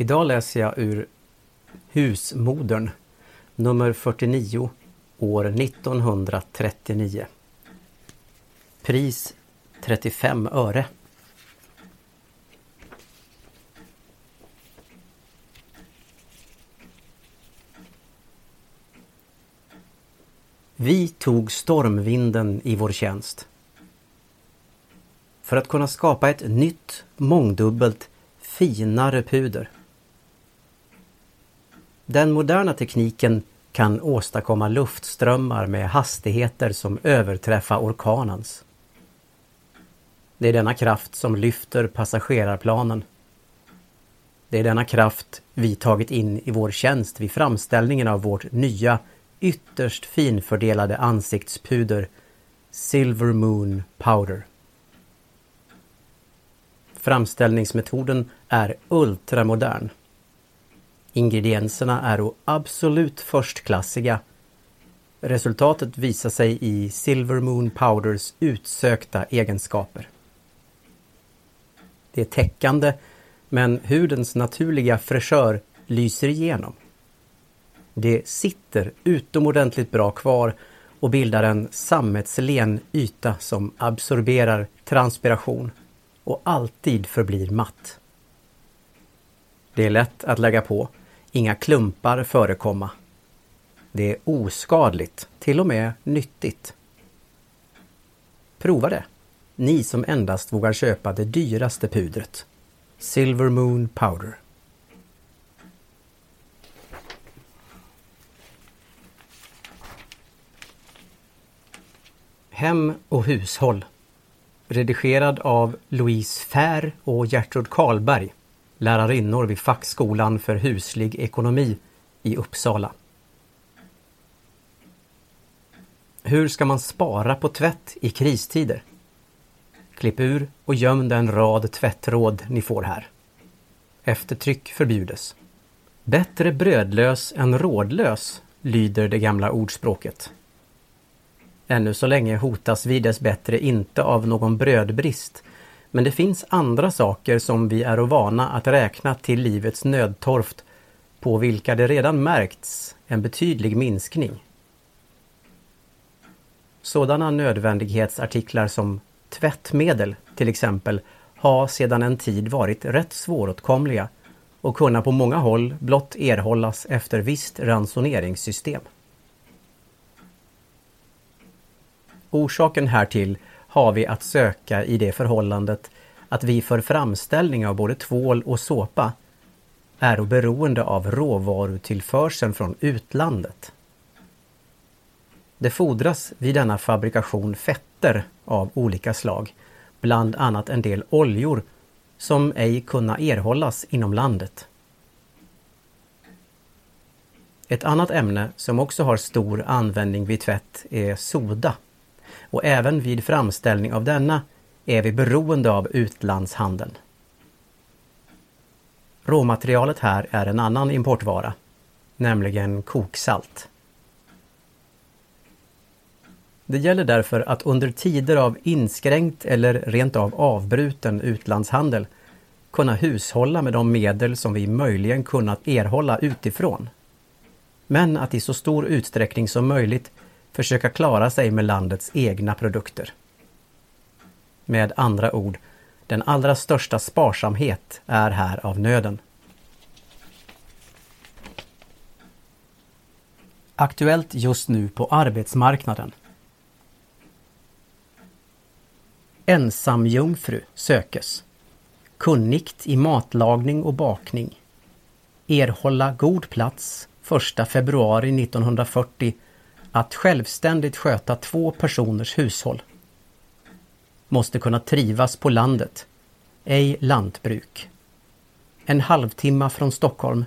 Idag läser jag ur Husmodern, nummer 49, år 1939. Pris 35 öre. Vi tog stormvinden i vår tjänst. För att kunna skapa ett nytt, mångdubbelt, finare puder. Den moderna tekniken kan åstadkomma luftströmmar med hastigheter som överträffar orkanens. Det är denna kraft som lyfter passagerarplanen. Det är denna kraft vi tagit in i vår tjänst vid framställningen av vårt nya ytterst finfördelade ansiktspuder Silver Moon Powder. Framställningsmetoden är ultramodern. Ingredienserna är absolut förstklassiga. Resultatet visar sig i Silver Moon Powders utsökta egenskaper. Det är täckande, men hudens naturliga fräschör lyser igenom. Det sitter utomordentligt bra kvar och bildar en sammetslen yta som absorberar transpiration och alltid förblir matt. Det är lätt att lägga på, inga klumpar förekomma. Det är oskadligt, till och med nyttigt. Prova det, ni som endast vågar köpa det dyraste pudret. Silver Moon Powder. Hem och hushåll. Redigerad av Louise Fär och Gertrud Karlberg, lärarinnor vid fackskolan för huslig ekonomi i Uppsala. Hur ska man spara på tvätt i kristider? Klipp ur och göm den rad tvättråd ni får här. Eftertryck förbjudes. Bättre brödlös än rådlös, lyder det gamla ordspråket. Ännu så länge hotas vi dess bättre inte av någon brödbrist. Men det finns andra saker som vi är vana att räkna till livets nödtorft på vilka det redan märkts en betydlig minskning. Sådana nödvändighetsartiklar som tvättmedel till exempel har sedan en tid varit rätt svåråtkomliga och kunna på många håll blott erhållas efter visst ransoneringssystem. Orsaken härtill har vi att söka i det förhållandet att vi för framställning av både tvål och såpa är beroende av råvarutillförseln från utlandet. Det fordras vid denna fabrikation fetter av olika slag, bland annat en del oljor som ej kunna erhållas inom landet. Ett annat ämne som också har stor användning vid tvätt är soda och även vid framställning av denna är vi beroende av utlandshandeln. Råmaterialet här är en annan importvara, nämligen koksalt. Det gäller därför att under tider av inskränkt eller rent av avbruten utlandshandel kunna hushålla med de medel som vi möjligen kunnat erhålla utifrån. Men att i så stor utsträckning som möjligt försöka klara sig med landets egna produkter. Med andra ord, den allra största sparsamhet är här av nöden. Aktuellt just nu på arbetsmarknaden. Ensamjungfru sökes. Kunnigt i matlagning och bakning. Erhålla god plats 1 februari 1940 att självständigt sköta två personers hushåll. måste kunna trivas på landet, ej lantbruk. En halvtimme från Stockholm.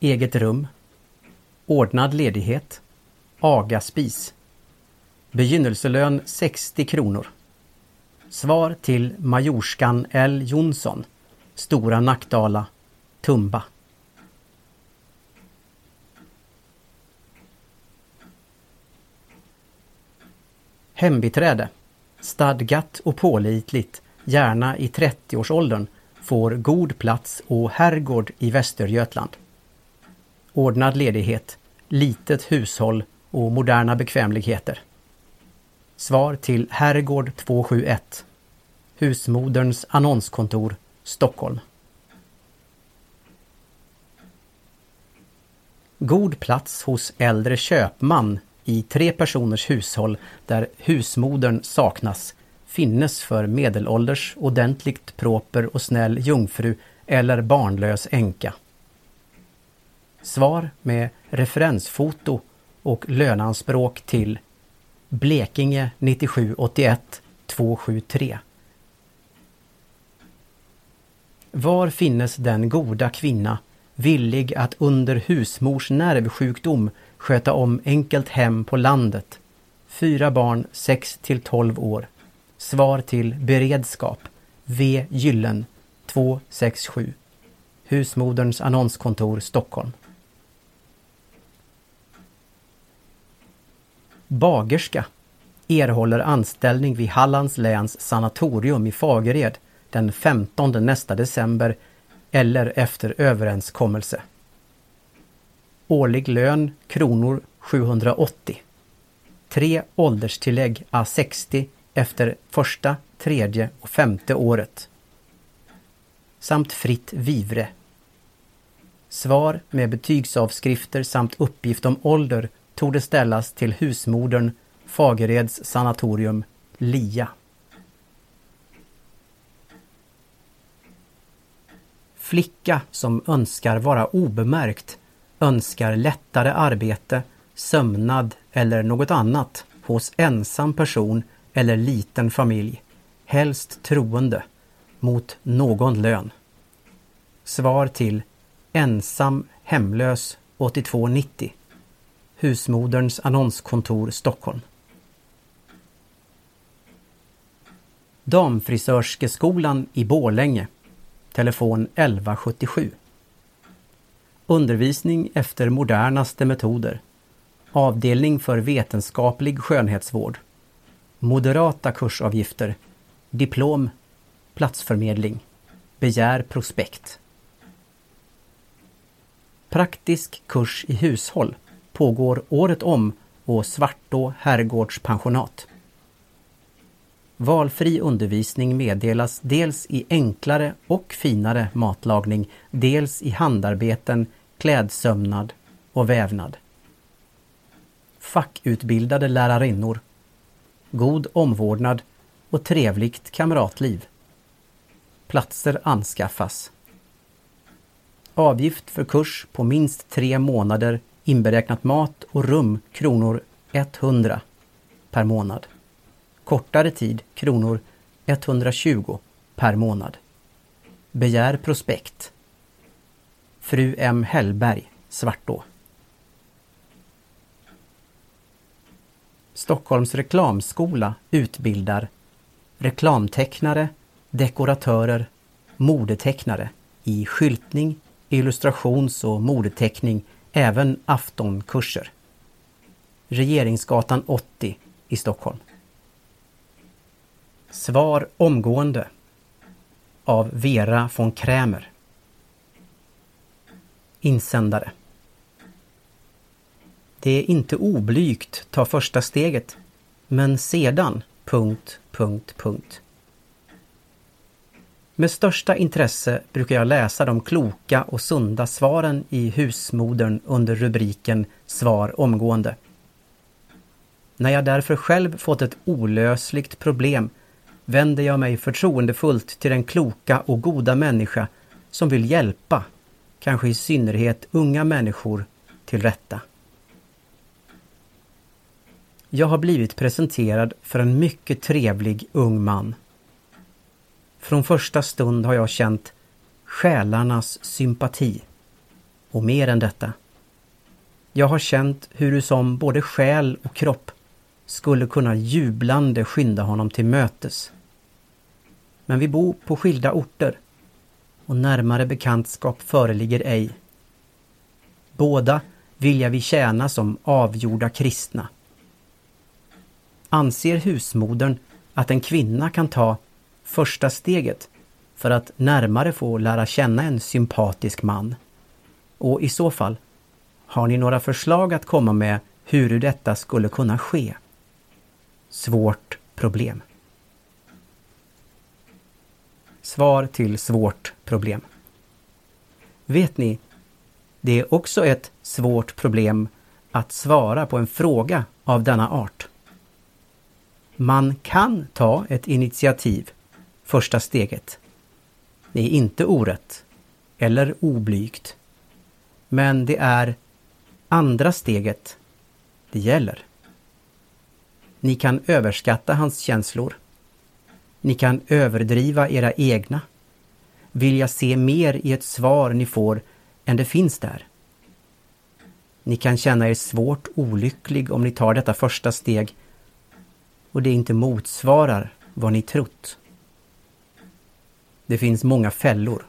Eget rum. Ordnad ledighet. Agaspis. Begynnelselön 60 kronor. Svar till Majorskan L Jonsson, Stora Nackdala, Tumba. Hembiträde. Stadgat och pålitligt, gärna i 30-årsåldern, får god plats och herrgård i Västergötland. Ordnad ledighet, litet hushåll och moderna bekvämligheter. Svar till Herrgård 271 Husmoderns annonskontor, Stockholm. God plats hos äldre köpman i tre personers hushåll där husmodern saknas finnes för medelålders, ordentligt proper och snäll jungfru eller barnlös änka. Svar med referensfoto och lönanspråk till Blekinge 9781 273. Var finnes den goda kvinna villig att under husmors nervsjukdom sköta om enkelt hem på landet? Fyra barn 6 till 12 år. Svar till beredskap V Gyllen 267 Husmoderns annonskontor Stockholm. Bagerska erhåller anställning vid Hallands läns sanatorium i Fagered den 15 nästa december eller efter överenskommelse. Årlig lön kronor 780. Tre ålderstillägg A60 efter första, tredje och femte året. Samt fritt vivre. Svar med betygsavskrifter samt uppgift om ålder torde ställas till husmodern Fagereds sanatorium, Lia. Flicka som önskar vara obemärkt önskar lättare arbete, sömnad eller något annat hos ensam person eller liten familj, helst troende, mot någon lön. Svar till Ensam hemlös 8290 Husmoderns annonskontor Stockholm. Damfrisörskeskolan i Borlänge. Telefon 1177. Undervisning efter modernaste metoder. Avdelning för vetenskaplig skönhetsvård. Moderata kursavgifter. Diplom. Platsförmedling. Begär prospekt. Praktisk kurs i hushåll pågår året om och Svartå herrgårdspensionat. Valfri undervisning meddelas dels i enklare och finare matlagning, dels i handarbeten, klädsömnad och vävnad. Fackutbildade lärarinnor. God omvårdnad och trevligt kamratliv. Platser anskaffas. Avgift för kurs på minst tre månader inberäknat mat och rum kronor 100 per månad. Kortare tid kronor 120 per månad. Begär prospekt. Fru M Hellberg, Svartå. Stockholms reklamskola utbildar reklamtecknare, dekoratörer, modetecknare i skyltning, illustrations och modeteckning även aftonkurser. Regeringsgatan 80 i Stockholm. Svar omgående av Vera von Krämer. Insändare. Det är inte oblygt ta första steget, men sedan... Punkt, punkt, punkt. Med största intresse brukar jag läsa de kloka och sunda svaren i husmodern under rubriken Svar omgående. När jag därför själv fått ett olösligt problem vänder jag mig förtroendefullt till den kloka och goda människa som vill hjälpa, kanske i synnerhet unga människor, till rätta. Jag har blivit presenterad för en mycket trevlig ung man. Från första stund har jag känt själarnas sympati. Och mer än detta. Jag har känt hur du som både själ och kropp skulle kunna jublande skynda honom till mötes. Men vi bor på skilda orter och närmare bekantskap föreligger ej. Båda vilja vi tjäna som avgjorda kristna. Anser husmodern att en kvinna kan ta första steget för att närmare få lära känna en sympatisk man? Och i så fall, har ni några förslag att komma med hur detta skulle kunna ske? Svårt problem. Svar till svårt problem. Vet ni, det är också ett svårt problem att svara på en fråga av denna art. Man kan ta ett initiativ, första steget. Det är inte orätt eller oblygt. Men det är andra steget det gäller. Ni kan överskatta hans känslor. Ni kan överdriva era egna. Vilja se mer i ett svar ni får än det finns där. Ni kan känna er svårt olycklig om ni tar detta första steg och det inte motsvarar vad ni trott. Det finns många fällor.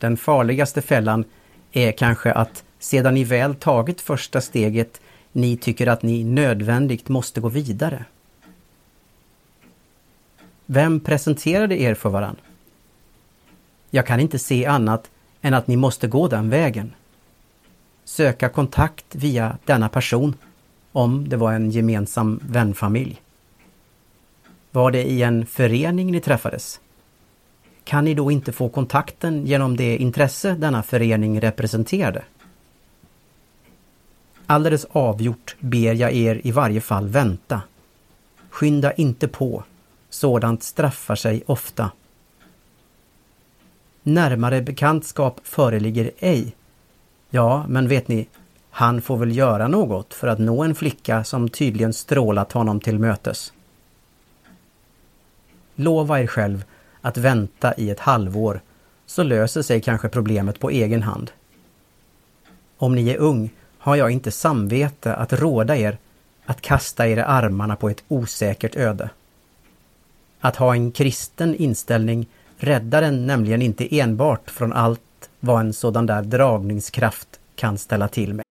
Den farligaste fällan är kanske att sedan ni väl tagit första steget ni tycker att ni nödvändigt måste gå vidare. Vem presenterade er för varann? Jag kan inte se annat än att ni måste gå den vägen. Söka kontakt via denna person om det var en gemensam vänfamilj. Var det i en förening ni träffades? Kan ni då inte få kontakten genom det intresse denna förening representerade? Alldeles avgjort ber jag er i varje fall vänta. Skynda inte på. Sådant straffar sig ofta. Närmare bekantskap föreligger ej. Ja, men vet ni, han får väl göra något för att nå en flicka som tydligen strålat honom till mötes. Lova er själv att vänta i ett halvår så löser sig kanske problemet på egen hand. Om ni är ung har jag inte samvete att råda er att kasta er i armarna på ett osäkert öde. Att ha en kristen inställning räddar en nämligen inte enbart från allt vad en sådan där dragningskraft kan ställa till med.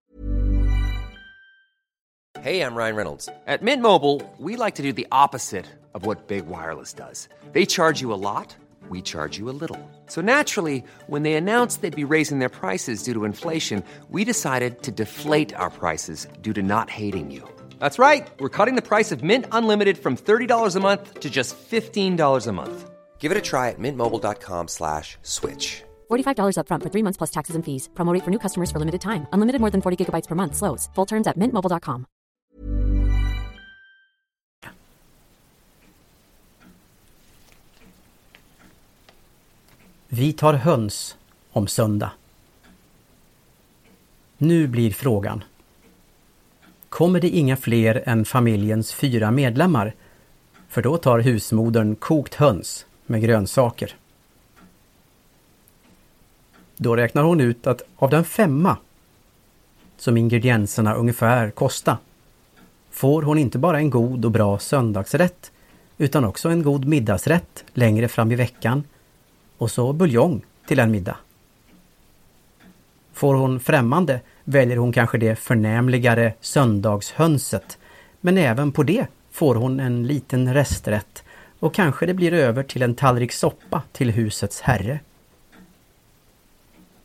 Hej, jag Ryan Reynolds. At Mint Mobile, we like to do the opposite of what Big Wireless does. They charge you a lot, we charge you a little. So naturally, when they announced they'd be raising their prices due to inflation, we decided to deflate our prices due to not hating you. That's right. We're cutting the price of Mint Unlimited from $30 a month to just $15 a month. Give it a try at mintmobile.com slash switch. $45 upfront for three months plus taxes and fees. Promote for new customers for limited time. Unlimited more than 40 gigabytes per month. Slows. Full terms at mintmobile.com. Vi tar höns om söndag. Nu blir frågan. Kommer det inga fler än familjens fyra medlemmar? För då tar husmodern kokt höns med grönsaker. Då räknar hon ut att av den femma som ingredienserna ungefär kosta får hon inte bara en god och bra söndagsrätt utan också en god middagsrätt längre fram i veckan och så buljong till en middag. Får hon främmande väljer hon kanske det förnämligare söndagshönset men även på det får hon en liten resträtt och kanske det blir över till en tallrik soppa till husets herre.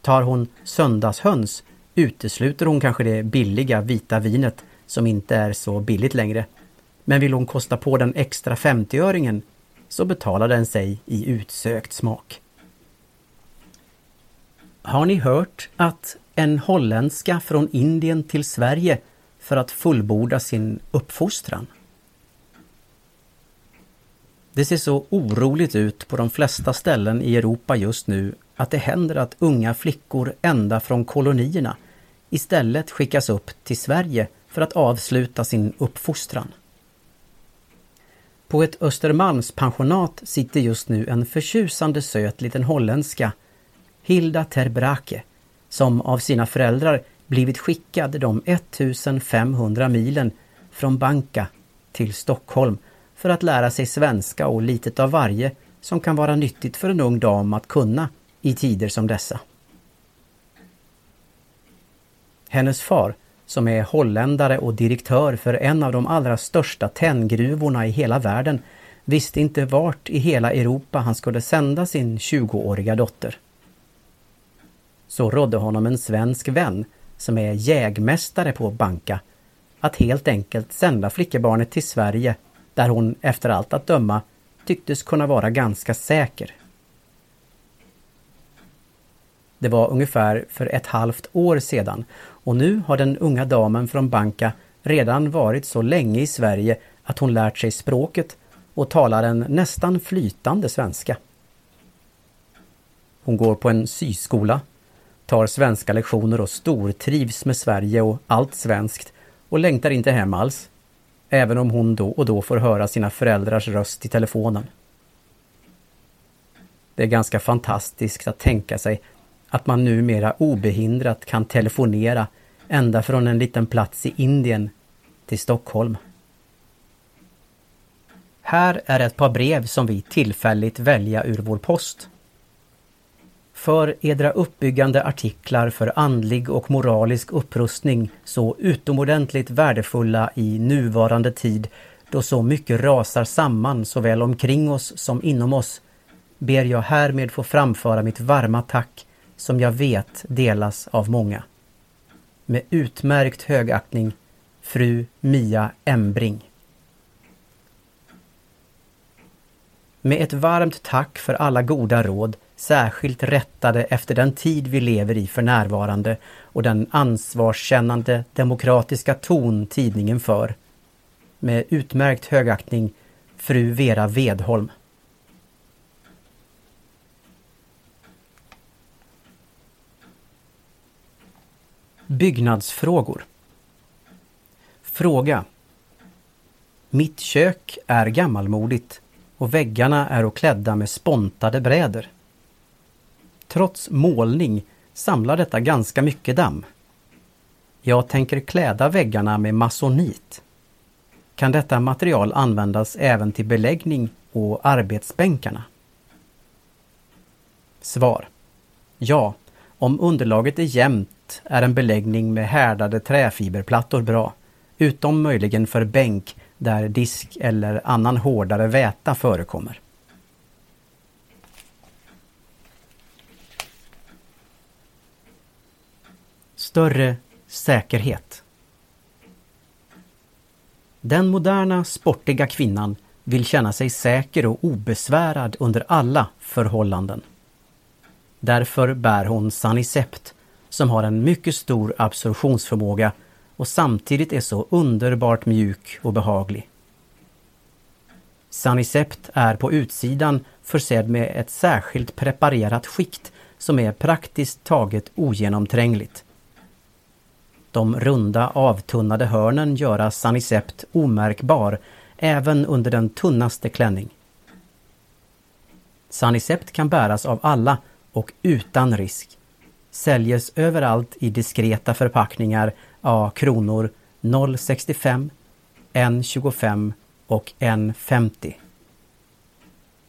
Tar hon söndagshöns utesluter hon kanske det billiga vita vinet som inte är så billigt längre. Men vill hon kosta på den extra 50-öringen så betalar den sig i utsökt smak. Har ni hört att en holländska från Indien till Sverige för att fullborda sin uppfostran? Det ser så oroligt ut på de flesta ställen i Europa just nu att det händer att unga flickor ända från kolonierna istället skickas upp till Sverige för att avsluta sin uppfostran. På ett Östermalmspensionat sitter just nu en förtjusande söt liten holländska, Hilda Terbrake, som av sina föräldrar blivit skickad de 1500 milen från Banka till Stockholm för att lära sig svenska och litet av varje som kan vara nyttigt för en ung dam att kunna i tider som dessa. Hennes far, som är holländare och direktör för en av de allra största tenngruvorna i hela världen, visste inte vart i hela Europa han skulle sända sin 20-åriga dotter. Så rådde honom en svensk vän, som är jägmästare på Banka, att helt enkelt sända flickebarnet till Sverige, där hon efter allt att döma tycktes kunna vara ganska säker. Det var ungefär för ett halvt år sedan och nu har den unga damen från Banka redan varit så länge i Sverige att hon lärt sig språket och talar en nästan flytande svenska. Hon går på en syskola, tar svenska lektioner och stortrivs med Sverige och allt svenskt och längtar inte hem alls. Även om hon då och då får höra sina föräldrars röst i telefonen. Det är ganska fantastiskt att tänka sig att man numera obehindrat kan telefonera ända från en liten plats i Indien till Stockholm. Här är ett par brev som vi tillfälligt välja ur vår post. För edra uppbyggande artiklar för andlig och moralisk upprustning så utomordentligt värdefulla i nuvarande tid då så mycket rasar samman såväl omkring oss som inom oss ber jag härmed få framföra mitt varma tack som jag vet delas av många. Med utmärkt högaktning Fru Mia Embring. Med ett varmt tack för alla goda råd, särskilt rättade efter den tid vi lever i för närvarande och den ansvarskännande demokratiska ton tidningen för. Med utmärkt högaktning Fru Vera Vedholm. Byggnadsfrågor. Fråga. Mitt kök är gammalmodigt och väggarna är klädda med spontade bräder. Trots målning samlar detta ganska mycket damm. Jag tänker kläda väggarna med masonit. Kan detta material användas även till beläggning och arbetsbänkarna? Svar. Ja, om underlaget är jämnt är en beläggning med härdade träfiberplattor bra, utom möjligen för bänk där disk eller annan hårdare väta förekommer. Större säkerhet. Den moderna, sportiga kvinnan vill känna sig säker och obesvärad under alla förhållanden. Därför bär hon Sanicept som har en mycket stor absorptionsförmåga och samtidigt är så underbart mjuk och behaglig. Sanicept är på utsidan försedd med ett särskilt preparerat skikt som är praktiskt taget ogenomträngligt. De runda avtunnade hörnen göra Sanicept omärkbar även under den tunnaste klänning. Sanicept kan bäras av alla och utan risk. Säljes överallt i diskreta förpackningar A kronor 0,65, 1,25 och 1,50.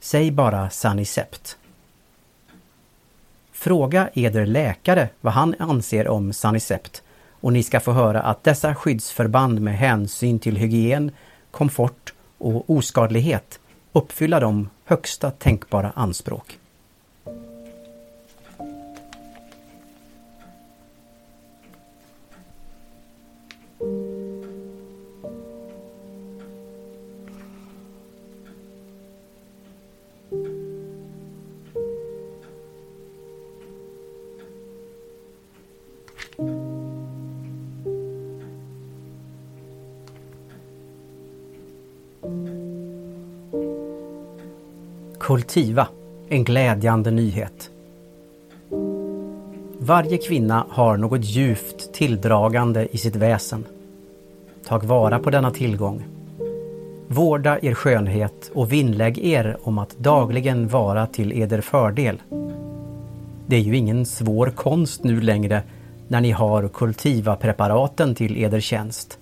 Säg bara Sanicept. Fråga eder läkare vad han anser om Sanicept och ni ska få höra att dessa skyddsförband med hänsyn till hygien, komfort och oskadlighet uppfylla de högsta tänkbara anspråk. Kultiva, en glädjande nyhet. Varje kvinna har något djupt tilldragande i sitt väsen. Tag vara på denna tillgång. Vårda er skönhet och vinnlägg er om att dagligen vara till eder fördel. Det är ju ingen svår konst nu längre när ni har kultivapreparaten till eder tjänst.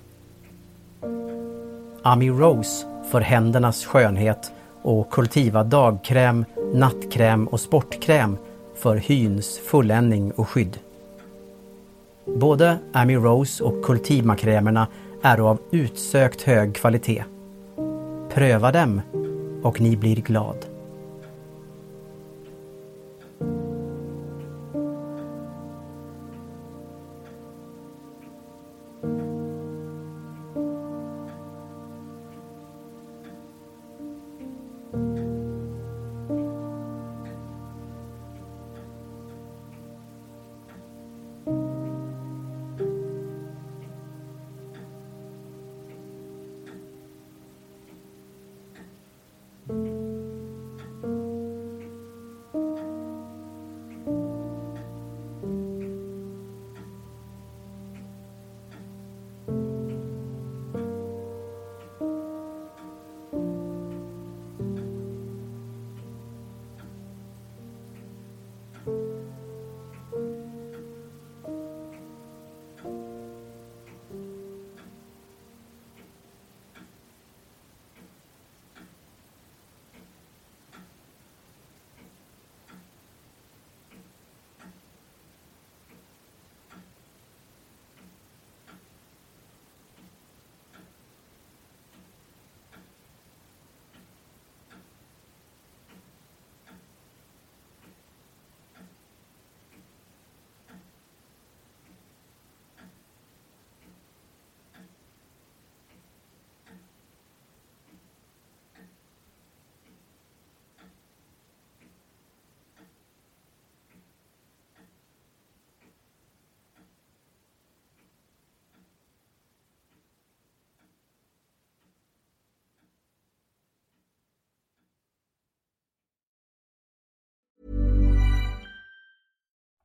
Ami Rose för händernas skönhet och Cultiva dagkräm, nattkräm och sportkräm för hyns fulländning och skydd. Både Amy Rose och Cultiva-krämerna är av utsökt hög kvalitet. Pröva dem och ni blir glad.